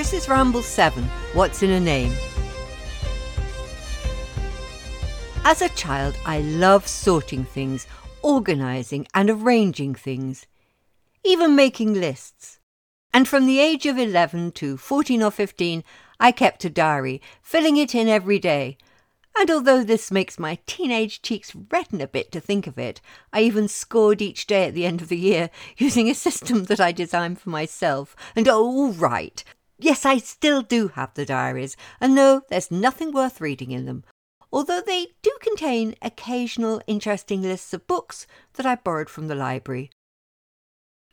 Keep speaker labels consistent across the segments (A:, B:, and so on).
A: Chris's Ramble 7 What's in a Name? As a child, I loved sorting things, organising and arranging things, even making lists. And from the age of 11 to 14 or 15, I kept a diary, filling it in every day. And although this makes my teenage cheeks redden a bit to think of it, I even scored each day at the end of the year using a system that I designed for myself. And oh, right. Yes, I still do have the diaries, and no, there's nothing worth reading in them, although they do contain occasional interesting lists of books that I borrowed from the library.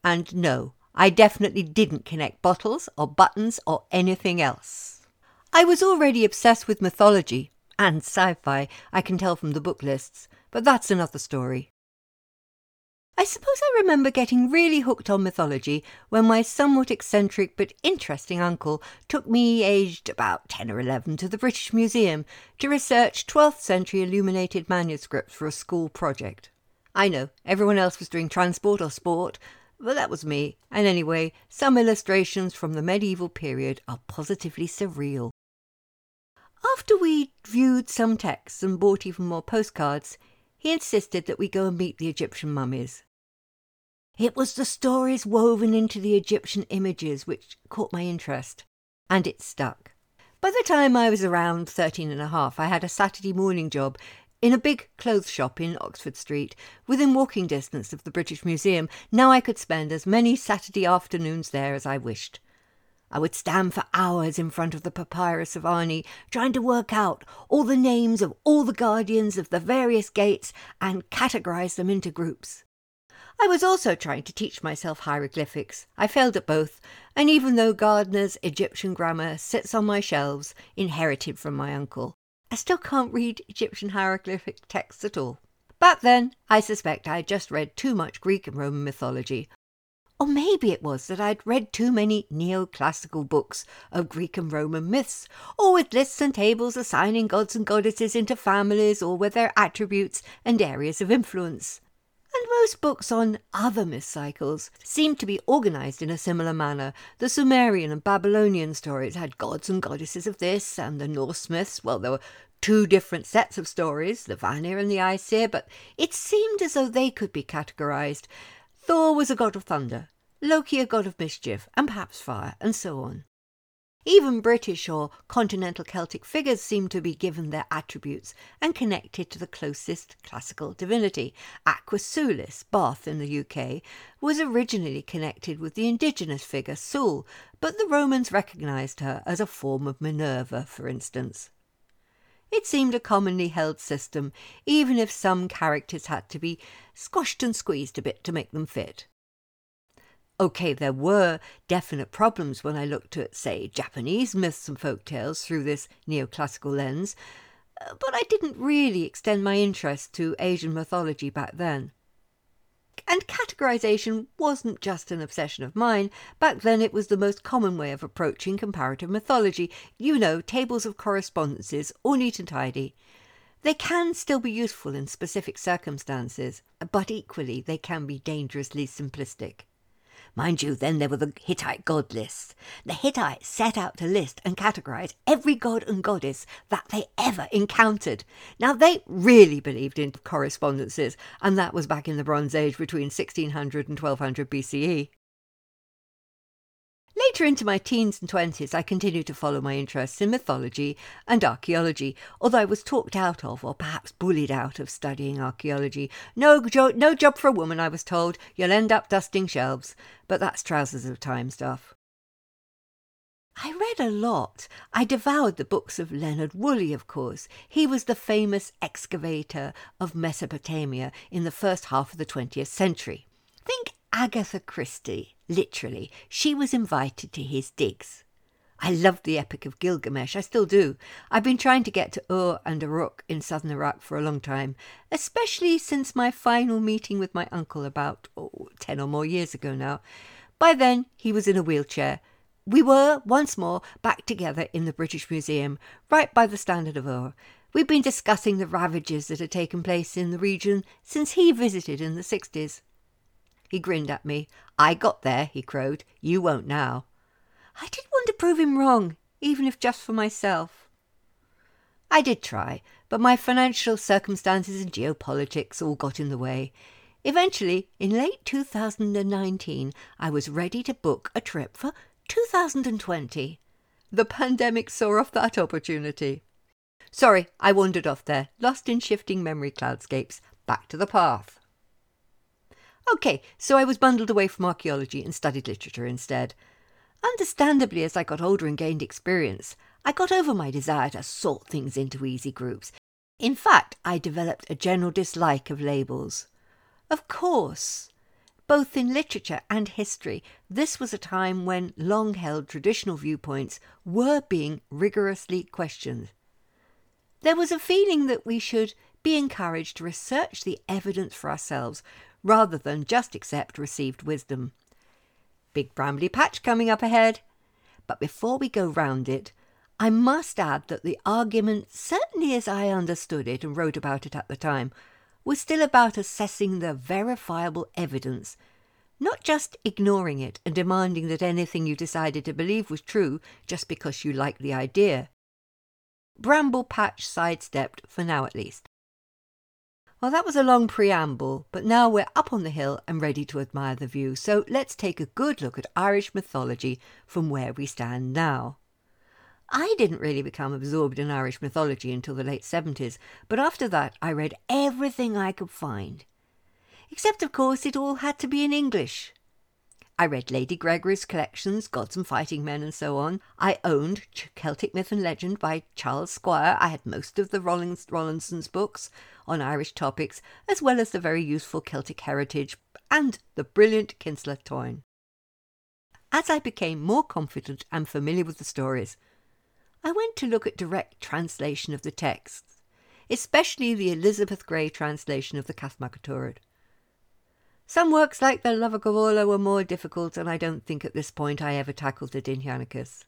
A: And no, I definitely didn't connect bottles or buttons or anything else. I was already obsessed with mythology and sci fi, I can tell from the book lists, but that's another story. I suppose I remember getting really hooked on mythology when my somewhat eccentric but interesting uncle took me, aged about 10 or 11, to the British Museum to research 12th century illuminated manuscripts for a school project. I know, everyone else was doing transport or sport, but that was me, and anyway, some illustrations from the medieval period are positively surreal. After we viewed some texts and bought even more postcards, he insisted that we go and meet the Egyptian mummies. It was the stories woven into the Egyptian images which caught my interest, and it stuck. By the time I was around thirteen and a half, I had a Saturday morning job in a big clothes shop in Oxford Street, within walking distance of the British Museum, now I could spend as many Saturday afternoons there as I wished. I would stand for hours in front of the papyrus of Ani, trying to work out all the names of all the guardians of the various gates and categorize them into groups. I was also trying to teach myself hieroglyphics. I failed at both, and even though Gardner's Egyptian grammar sits on my shelves, inherited from my uncle, I still can't read Egyptian hieroglyphic texts at all. But then, I suspect I had just read too much Greek and Roman mythology. Or maybe it was that I'd read too many neoclassical books of Greek and Roman myths, or with lists and tables assigning gods and goddesses into families or with their attributes and areas of influence. And most books on other myth cycles seem to be organized in a similar manner. The Sumerian and Babylonian stories had gods and goddesses of this, and the Norse myths, well, there were two different sets of stories, the Vanir and the Aesir, but it seemed as though they could be categorized. Thor was a god of thunder, Loki a god of mischief, and perhaps fire, and so on. Even British or continental Celtic figures seem to be given their attributes and connected to the closest classical divinity. Aquae Sulis, Bath in the UK, was originally connected with the indigenous figure Sul, but the Romans recognised her as a form of Minerva, for instance. It seemed a commonly held system, even if some characters had to be squashed and squeezed a bit to make them fit. Okay, there were definite problems when I looked at, say, Japanese myths and folk tales through this neoclassical lens, uh, but I didn't really extend my interest to Asian mythology back then. And categorization wasn't just an obsession of mine. Back then, it was the most common way of approaching comparative mythology. You know, tables of correspondences, all neat and tidy. They can still be useful in specific circumstances, but equally they can be dangerously simplistic. Mind you, then there were the Hittite god lists. The Hittites set out to list and categorize every god and goddess that they ever encountered. Now, they really believed in correspondences, and that was back in the Bronze Age between 1600 and 1200 BCE. Later into my teens and twenties, I continued to follow my interests in mythology and archaeology, although I was talked out of, or perhaps bullied out of, studying archaeology. No, jo- no job for a woman, I was told. You'll end up dusting shelves. But that's trousers of time stuff. I read a lot. I devoured the books of Leonard Woolley, of course. He was the famous excavator of Mesopotamia in the first half of the 20th century. Think Agatha Christie, literally. She was invited to his digs. I loved the Epic of Gilgamesh, I still do. I've been trying to get to Ur and Uruk in southern Iraq for a long time, especially since my final meeting with my uncle about oh, ten or more years ago now. By then, he was in a wheelchair. We were, once more, back together in the British Museum, right by the Standard of Ur. We'd been discussing the ravages that had taken place in the region since he visited in the 60s. He grinned at me. I got there, he crowed. You won't now. I did want to prove him wrong, even if just for myself. I did try, but my financial circumstances and geopolitics all got in the way. Eventually, in late 2019, I was ready to book a trip for 2020. The pandemic saw off that opportunity. Sorry, I wandered off there, lost in shifting memory cloudscapes. Back to the path. OK, so I was bundled away from archaeology and studied literature instead. Understandably, as I got older and gained experience, I got over my desire to sort things into easy groups. In fact, I developed a general dislike of labels. Of course, both in literature and history, this was a time when long held traditional viewpoints were being rigorously questioned. There was a feeling that we should be encouraged to research the evidence for ourselves rather than just accept received wisdom. Big brambly patch coming up ahead. But before we go round it, I must add that the argument, certainly as I understood it and wrote about it at the time, was still about assessing the verifiable evidence, not just ignoring it and demanding that anything you decided to believe was true just because you liked the idea. Bramble Patch sidestepped, for now at least. Well, that was a long preamble, but now we're up on the hill and ready to admire the view, so let's take a good look at Irish mythology from where we stand now. I didn't really become absorbed in Irish mythology until the late 70s, but after that I read everything I could find. Except, of course, it all had to be in English. I read Lady Gregory's collections, Gods and Fighting Men, and so on. I owned Celtic Myth and Legend by Charles Squire. I had most of the Rollins, Rollinson's books on Irish topics, as well as the very useful Celtic Heritage and the brilliant Kinsella Táin. As I became more confident and familiar with the stories, I went to look at direct translation of the texts, especially the Elizabeth Gray translation of the Cath Maige Tuired. Some works like the Lebor Gabála were more difficult, and I don't think at this point I ever tackled the Dindshenchas.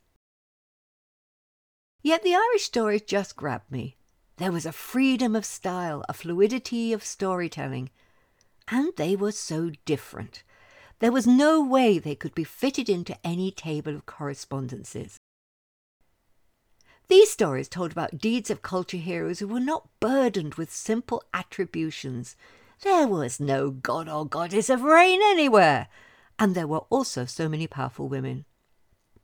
A: Yet the Irish stories just grabbed me. There was a freedom of style, a fluidity of storytelling, and they were so different. There was no way they could be fitted into any table of correspondences. These stories told about deeds of culture heroes who were not burdened with simple attributions. There was no god oh or goddess of rain anywhere, and there were also so many powerful women.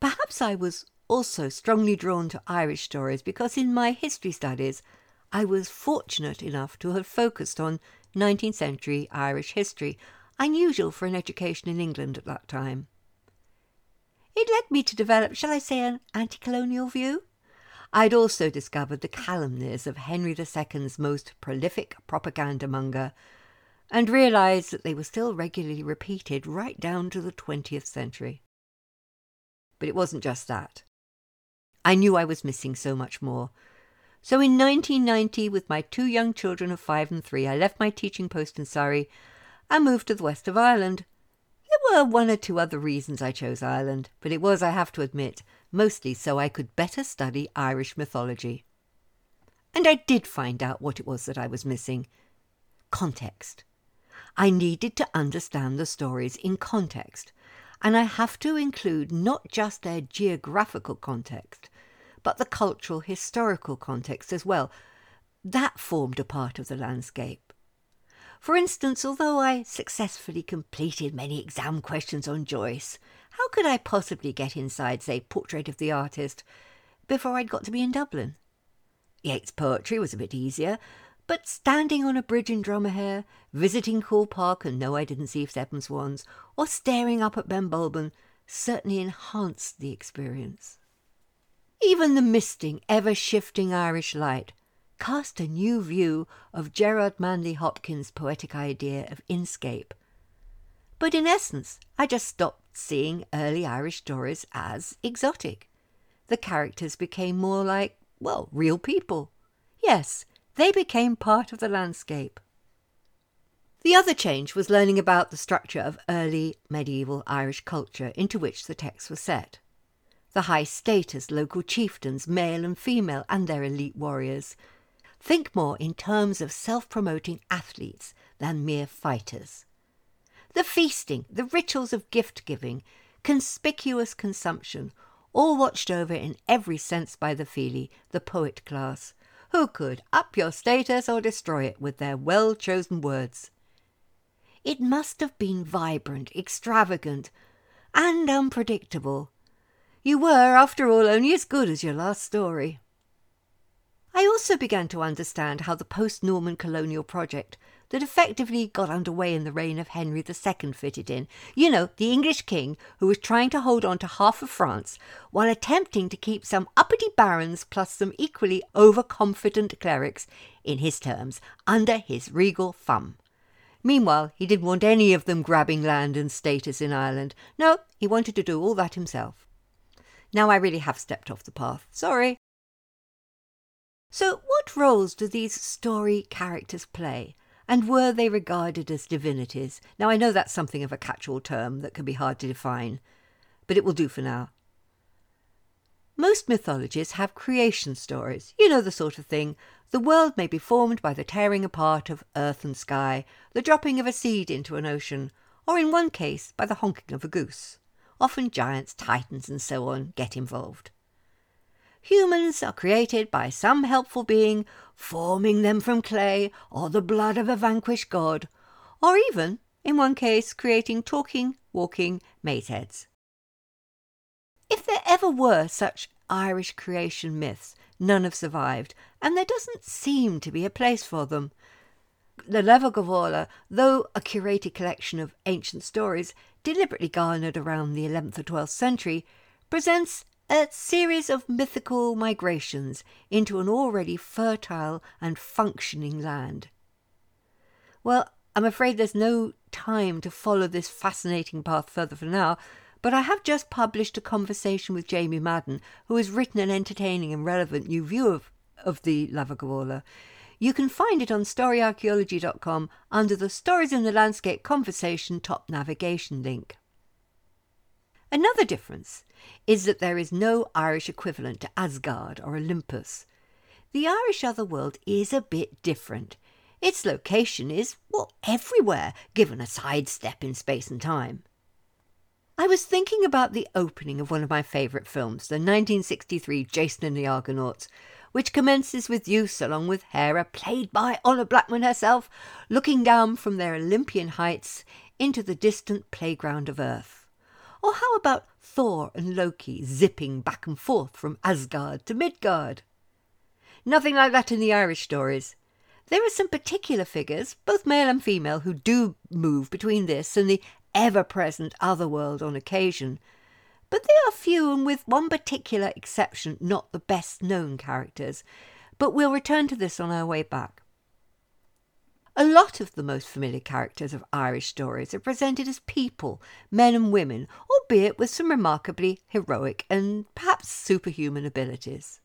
A: Perhaps I was also strongly drawn to Irish stories because in my history studies I was fortunate enough to have focused on 19th century Irish history, unusual for an education in England at that time. It led me to develop, shall I say, an anti colonial view. I'd also discovered the calumnies of Henry II's most prolific propaganda monger and realised that they were still regularly repeated right down to the 20th century. But it wasn't just that. I knew I was missing so much more. So in 1990, with my two young children of five and three, I left my teaching post in Surrey and moved to the west of Ireland. There were one or two other reasons I chose Ireland, but it was, I have to admit, mostly so I could better study Irish mythology. And I did find out what it was that I was missing context. I needed to understand the stories in context, and I have to include not just their geographical context, but the cultural historical context as well. That formed a part of the landscape. For instance, although I successfully completed many exam questions on Joyce, how could I possibly get inside, say, Portrait of the Artist, before I'd got to be in Dublin? Yeats' poetry was a bit easier, but standing on a bridge in Dromahair, visiting Coole Park and no, I didn't see seven swans, or staring up at Ben Bulben certainly enhanced the experience. Even the misting, ever shifting Irish light cast a new view of Gerard Manley Hopkins' poetic idea of inscape. But in essence, I just stopped seeing early Irish stories as exotic. The characters became more like, well, real people. Yes, they became part of the landscape. The other change was learning about the structure of early medieval Irish culture into which the texts were set. The high status local chieftains, male and female, and their elite warriors. Think more in terms of self promoting athletes than mere fighters the feasting, the rituals of gift giving, conspicuous consumption, all watched over in every sense by the filí, the poet class, who could up your status or destroy it with their well chosen words. It must have been vibrant, extravagant, and unpredictable. You were, after all, only as good as your last story. I also began to understand how the post Norman colonial project that effectively got underway in the reign of Henry II fitted in. You know, the English king who was trying to hold on to half of France while attempting to keep some uppity barons plus some equally overconfident clerics, in his terms, under his regal thumb. Meanwhile, he didn't want any of them grabbing land and status in Ireland. No, he wanted to do all that himself. Now I really have stepped off the path. Sorry. So, what roles do these story characters play? And were they regarded as divinities? Now, I know that's something of a catch all term that can be hard to define, but it will do for now. Most mythologies have creation stories. You know the sort of thing. The world may be formed by the tearing apart of earth and sky, the dropping of a seed into an ocean, or in one case by the honking of a goose. Often giants, titans, and so on get involved. Humans are created by some helpful being, forming them from clay or the blood of a vanquished god, or even, in one case, creating talking, walking heads. If there ever were such Irish creation myths, none have survived, and there doesn't seem to be a place for them. The Lebor Gabála, though a curated collection of ancient stories deliberately garnered around the 11th or 12th century, presents a series of mythical migrations into an already fertile and functioning land. Well, I'm afraid there's no time to follow this fascinating path further for now, but I have just published a conversation with Jamie Madden, who has written an entertaining and relevant new view of, of the Lebor Gabála. You can find it on storyarchaeology.com under the Stories in the Landscape Conversation top navigation link. Another difference is that there is no Irish equivalent to Asgard or Olympus. The Irish otherworld is a bit different. Its location is, well, everywhere, given a sidestep in space and time. I was thinking about the opening of one of my favourite films, the 1963 Jason and the Argonauts, which commences with Zeus along with Hera, played by Honor Blackman herself, looking down from their Olympian heights into the distant playground of Earth. Or how about Thor and Loki zipping back and forth from Asgard to Midgard? Nothing like that in the Irish stories. There are some particular figures, both male and female, who do move between this and the ever present otherworld on occasion, but they are few and with one particular exception not the best known characters. But we'll return to this on our way back. A lot of the most familiar characters of Irish stories are presented as people, men and women, albeit with some remarkably heroic and perhaps superhuman abilities.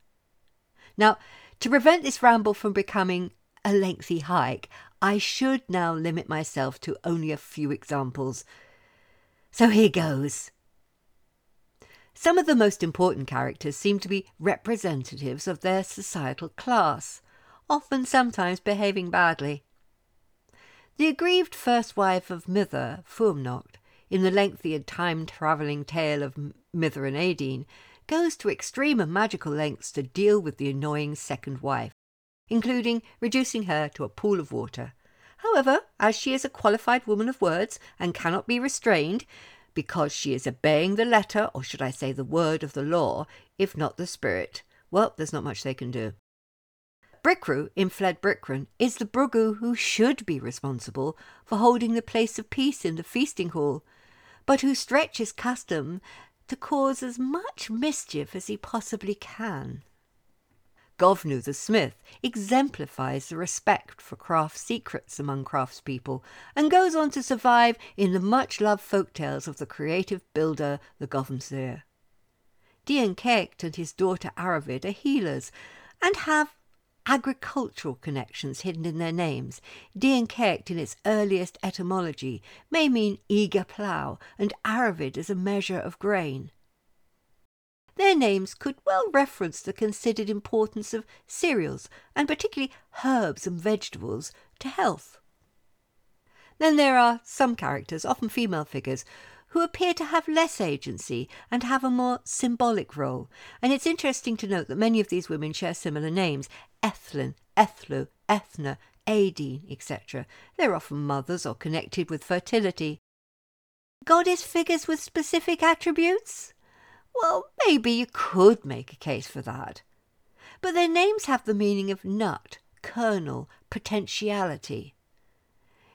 A: Now, to prevent this ramble from becoming a lengthy hike, I should now limit myself to only a few examples. So here goes. Some of the most important characters seem to be representatives of their societal class, often sometimes behaving badly. The aggrieved first wife of Midir, Fuamnach, in the lengthy and time travelling tale of Midir and Aideen, goes to extreme and magical lengths to deal with the annoying second wife, including reducing her to a pool of water. However, as she is a qualified woman of words and cannot be restrained, because she is obeying the letter, or should I say the word of the law, if not the spirit, well, there's not much they can do. Bricriu in Fled Bricrenn is the Bruggu who should be responsible for holding the place of peace in the feasting hall, but who stretches custom to cause as much mischief as he possibly can. Goibniu the smith exemplifies the respect for craft secrets among craftspeople and goes on to survive in the much loved folk tales of the creative builder, the Gobán Saor. Dian Cecht and his daughter Airmed are healers and have agricultural connections hidden in their names. Dian in its earliest etymology, may mean eager plough, and Airmed as a measure of grain. Their names could well reference the considered importance of cereals, and particularly herbs and vegetables, to health. Then there are some characters, often female figures, who appear to have less agency and have a more symbolic role. And it's interesting to note that many of these women share similar names Ethlyn, Ethlu, Ethna, Aideen, etc. They're often mothers or connected with fertility. Goddess figures with specific attributes? Well, maybe you could make a case for that. But their names have the meaning of nut, kernel, potentiality.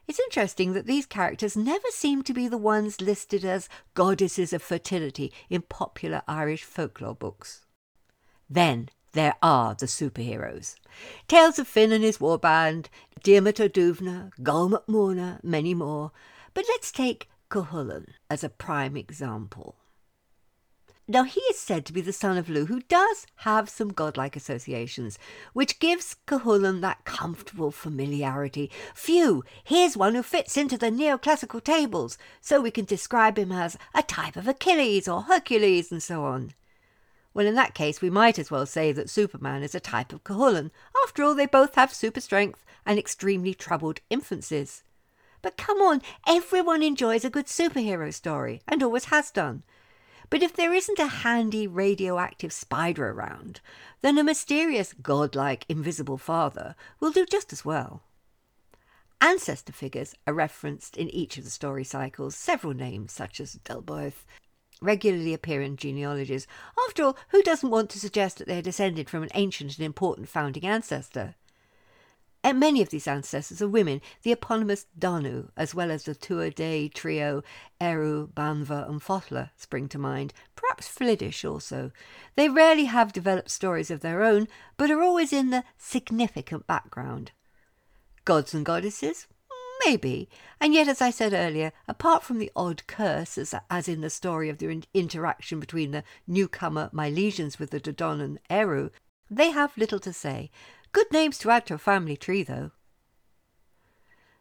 A: It's interesting that these characters never seem to be the ones listed as goddesses of fertility in popular Irish folklore books. Then there are the superheroes. Tales of Finn and his warband, Diarmid O'Duvna, Goll MacMorna, many more. But let's take Cuchulainn as a prime example. Now, he is said to be the son of Lugh, who does have some godlike associations, which gives Cuchulainn that comfortable familiarity. Phew, here's one who fits into the neoclassical tables, so we can describe him as a type of Achilles or Hercules and so on. Well, in that case, we might as well say that Superman is a type of Cuchulainn. After all, they both have super strength and extremely troubled infancies. But come on, everyone enjoys a good superhero story, and always has done. But if there isn't a handy radioactive spider around, then a mysterious, godlike, invisible father will do just as well. Ancestor figures are referenced in each of the story cycles. Several names, such as Delboeth, regularly appear in genealogies. After all, who doesn't want to suggest that they are descended from an ancient and important founding ancestor? And many of these ancestors are women, the eponymous Danu, as well as the Tuatha Dé trio Ériu, Banba, and Fódla spring to mind, perhaps Flidais also. They rarely have developed stories of their own, but are always in the significant background. Gods and goddesses? Maybe. And yet, as I said earlier, apart from the odd curse, as, as in the story of the interaction between the newcomer Milesians with the Dodon and Ériu, they have little to say, Good names to add to a family tree, though.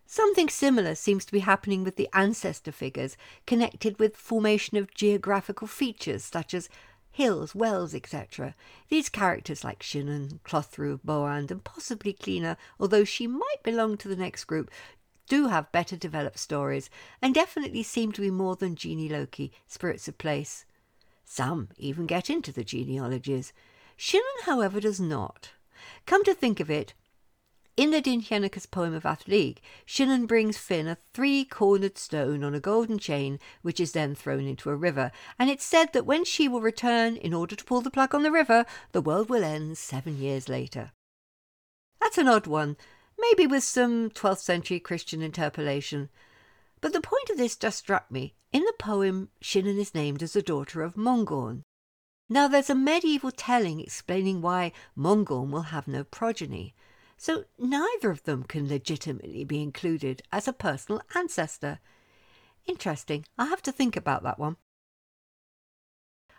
A: Something similar seems to be happening with the ancestor figures connected with formation of geographical features such as hills, wells, etc. These characters like Sinan, Clothru, Boand, and possibly Clíodhna, although she might belong to the next group, do have better developed stories and definitely seem to be more than genii loci, spirits of place. Some even get into the genealogies. Sinan, however, does not. Come to think of it, in the Dindshenchas poem of Athleague, Sinan brings Finn a three cornered stone on a golden chain, which is then thrown into a river, and it's said that when she will return in order to pull the plug on the river, the world will end seven years later. That's an odd one, maybe with some 12th century Christian interpolation. But the point of this just struck me. In the poem, Sinan is named as the daughter of Mongorn, now, there's a medieval telling explaining why Mongorn will have no progeny, so neither of them can legitimately be included as a personal ancestor. Interesting. I'll have to think about that one.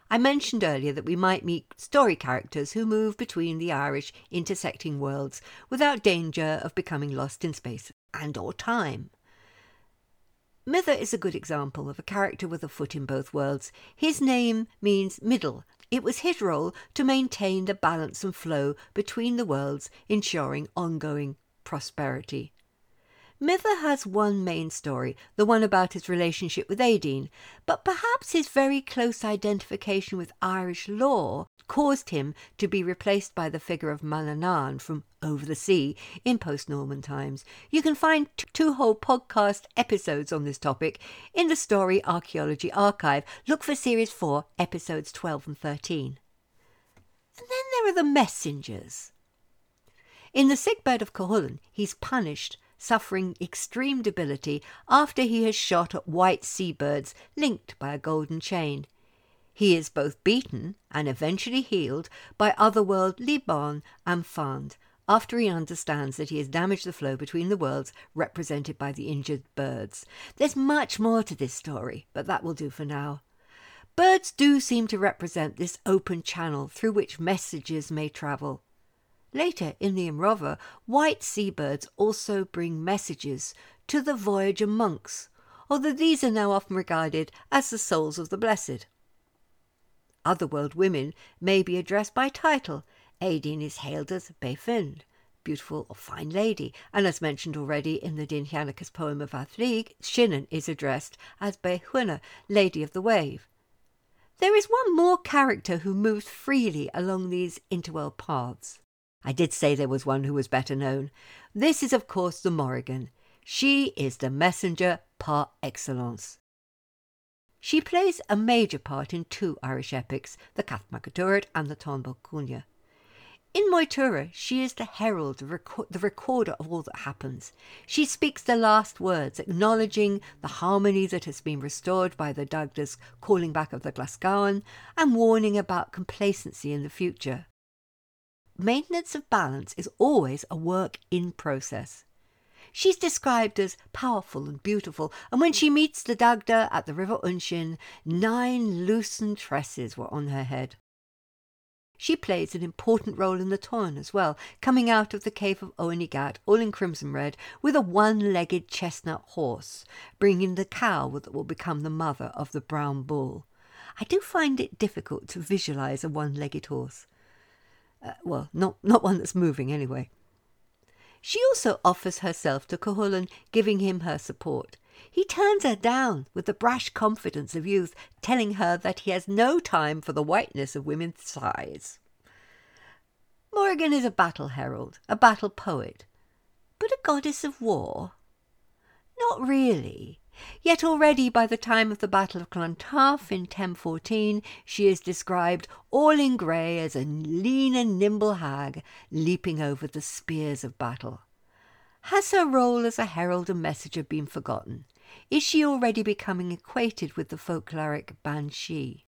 A: I mentioned earlier that we might meet story characters who move between the Irish intersecting worlds without danger of becoming lost in space and or time. Midir is a good example of a character with a foot in both worlds. His name means middle it was his role to maintain the balance and flow between the worlds, ensuring ongoing prosperity. Midir has one main story, the one about his relationship with Aideen, but perhaps his very close identification with Irish law caused him to be replaced by the figure of Manannán from Over the Sea in post Norman times. You can find two whole podcast episodes on this topic in the Story Archaeology Archive. Look for Series 4, episodes 12 and 13. And then there are the messengers. In the sickbed of Cuchulainn, he's punished suffering extreme debility after he has shot at white seabirds linked by a golden chain. He is both beaten and eventually healed by otherworld Liban and Fand after he understands that he has damaged the flow between the worlds represented by the injured birds. There's much more to this story, but that will do for now. Birds do seem to represent this open channel through which messages may travel. Later in the Immrama, white seabirds also bring messages to the Voyager monks, although these are now often regarded as the souls of the blessed. Otherworld women may be addressed by title. Aideen is hailed as Beifin, beautiful or fine lady, and as mentioned already in the Dyn poem of Athlig, Sinan is addressed as Beihwina, Lady of the Wave. There is one more character who moves freely along these interworld paths. I did say there was one who was better known. This is, of course, the Morrigan. She is the messenger par excellence. She plays a major part in two Irish epics, the Cath and the Táin Bó Cúailnge. In Moytura, she is the herald, the, record, the recorder of all that happens. She speaks the last words, acknowledging the harmony that has been restored by the Dagda's calling back of the Glasgowan and warning about complacency in the future. Maintenance of balance is always a work in process. She's described as powerful and beautiful, and when she meets the Dagda at the River Unshin, nine loosened tresses were on her head. She plays an important role in the Táin as well, coming out of the cave of Gàth, all in crimson red, with a one legged chestnut horse, bringing the cow that will become the mother of the brown bull. I do find it difficult to visualize a one legged horse. Uh, well, not, not one that's moving anyway. She also offers herself to Cuchulainn, giving him her support. He turns her down with the brash confidence of youth, telling her that he has no time for the whiteness of women's sighs. Morrigan is a battle herald, a battle poet, but a goddess of war? Not really. Yet already by the time of the Battle of Clontarf in 1014 she is described all in grey as a lean and nimble hag leaping over the spears of battle. Has her role as a herald and messenger been forgotten? Is she already becoming equated with the folkloric banshee?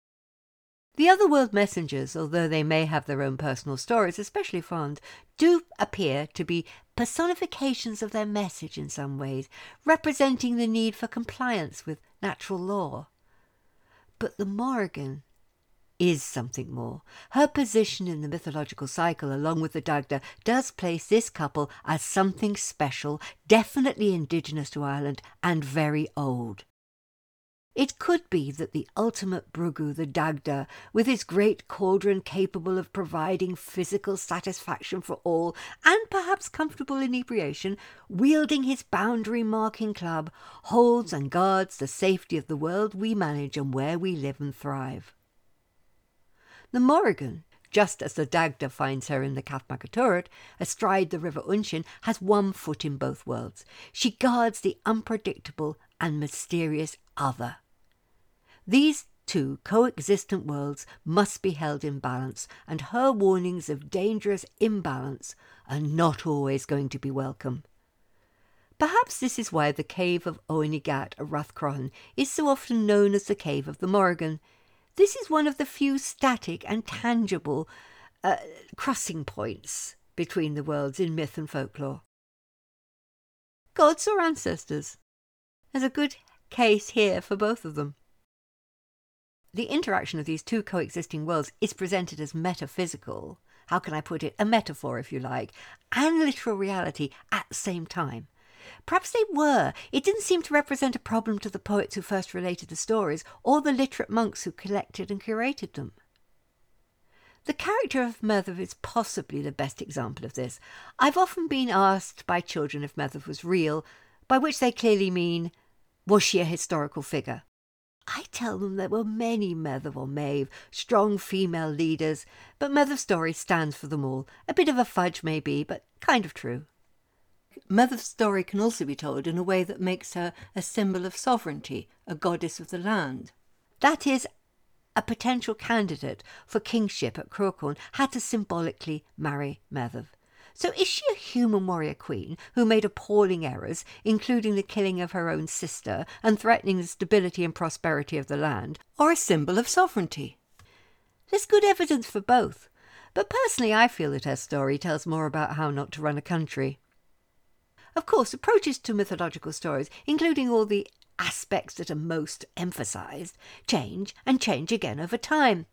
A: The other world messengers, although they may have their own personal stories, especially Frond, do appear to be personifications of their message in some ways, representing the need for compliance with natural law. But the Morrigan is something more. Her position in the mythological cycle, along with the Dagda, does place this couple as something special, definitely indigenous to Ireland, and very old. It could be that the ultimate Brugu, the Dagda, with his great cauldron capable of providing physical satisfaction for all, and perhaps comfortable inebriation, wielding his boundary marking club, holds and guards the safety of the world we manage and where we live and thrive. The Morrigan, just as the Dagda finds her in the Maige astride the River Unshin, has one foot in both worlds. She guards the unpredictable and mysterious other. These two coexistent worlds must be held in balance, and her warnings of dangerous imbalance are not always going to be welcome. Perhaps this is why the cave of Ny at Rathcroghan is so often known as the cave of the Morrigan. This is one of the few static and tangible uh, crossing points between the worlds in myth and folklore. Gods or ancestors? There's a good case here for both of them. The interaction of these two coexisting worlds is presented as metaphysical. How can I put it? A metaphor, if you like, and literal reality at the same time. Perhaps they were. It didn't seem to represent a problem to the poets who first related the stories, or the literate monks who collected and curated them. The character of Medb is possibly the best example of this. I've often been asked by children if Medb was real, by which they clearly mean, was she a historical figure? I tell them there were many Medb or Maeve, strong female leaders, but Medb's story stands for them all. A bit of a fudge, maybe, but kind of true. Medb's story can also be told in a way that makes her a symbol of sovereignty, a goddess of the land. That is, a potential candidate for kingship at Cruachan had to symbolically marry Medb. So is she a human warrior queen who made appalling errors, including the killing of her own sister and threatening the stability and prosperity of the land, or a symbol of sovereignty? There's good evidence for both, but personally I feel that her story tells more about how not to run a country. Of course, approaches to mythological stories, including all the aspects that are most emphasized, change and change again over time.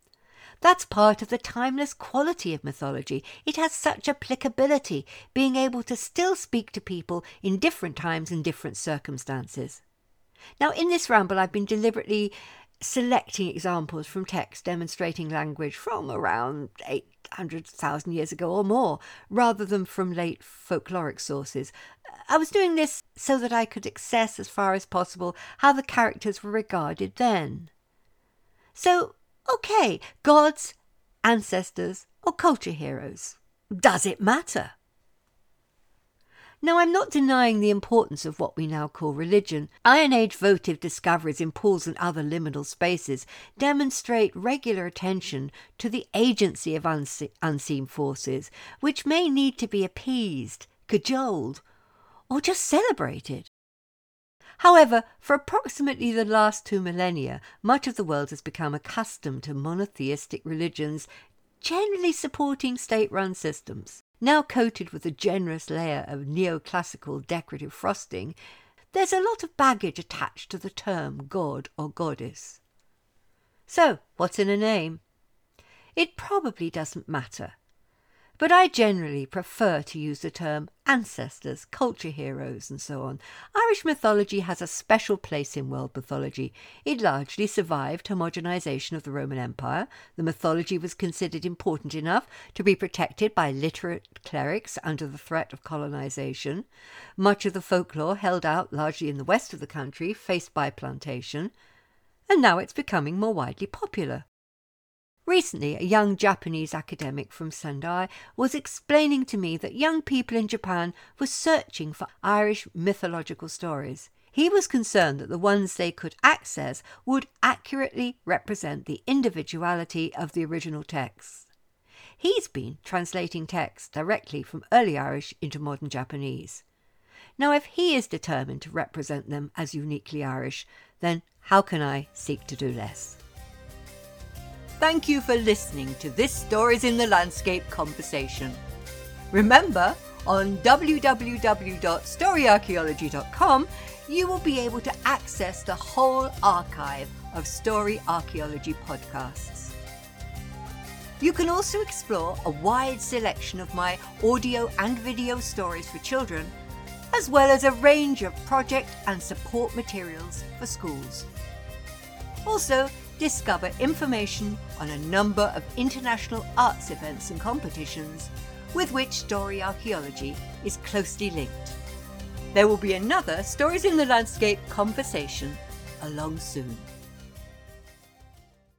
A: That's part of the timeless quality of mythology. It has such applicability, being able to still speak to people in different times and different circumstances. Now, in this ramble, I've been deliberately selecting examples from texts demonstrating language from around 800,000 years ago or more, rather than from late folkloric sources. I was doing this so that I could access as far as possible how the characters were regarded then. So, okay, gods, ancestors, or culture heroes. Does it matter? Now, I'm not denying the importance of what we now call religion. Iron Age votive discoveries in pools and other liminal spaces demonstrate regular attention to the agency of unse- unseen forces, which may need to be appeased, cajoled, or just celebrated. However, for approximately the last two millennia, much of the world has become accustomed to monotheistic religions generally supporting state run systems. Now coated with a generous layer of neoclassical decorative frosting, there's a lot of baggage attached to the term god or goddess. So, what's in a name? It probably doesn't matter but I generally prefer to use the term ancestors, culture heroes, and so on. Irish mythology has a special place in world mythology. It largely survived homogenization of the Roman Empire. The mythology was considered important enough to be protected by literate clerics under the threat of colonization. Much of the folklore held out largely in the west of the country, faced by plantation. And now it's becoming more widely popular. Recently, a young Japanese academic from Sendai was explaining to me that young people in Japan were searching for Irish mythological stories. He was concerned that the ones they could access would accurately represent the individuality of the original texts. He's been translating texts directly from early Irish into modern Japanese. Now, if he is determined to represent them as uniquely Irish, then how can I seek to do less? Thank you for listening to this Stories in the Landscape conversation. Remember, on www.storyarchaeology.com, you will be able to access the whole archive of Story Archaeology podcasts. You can also explore a wide selection of my audio and video stories for children, as well as a range of project and support materials for schools. Also, discover information on a number of international arts events and competitions with which story archaeology is closely linked. There will be another Stories in the Landscape conversation along soon.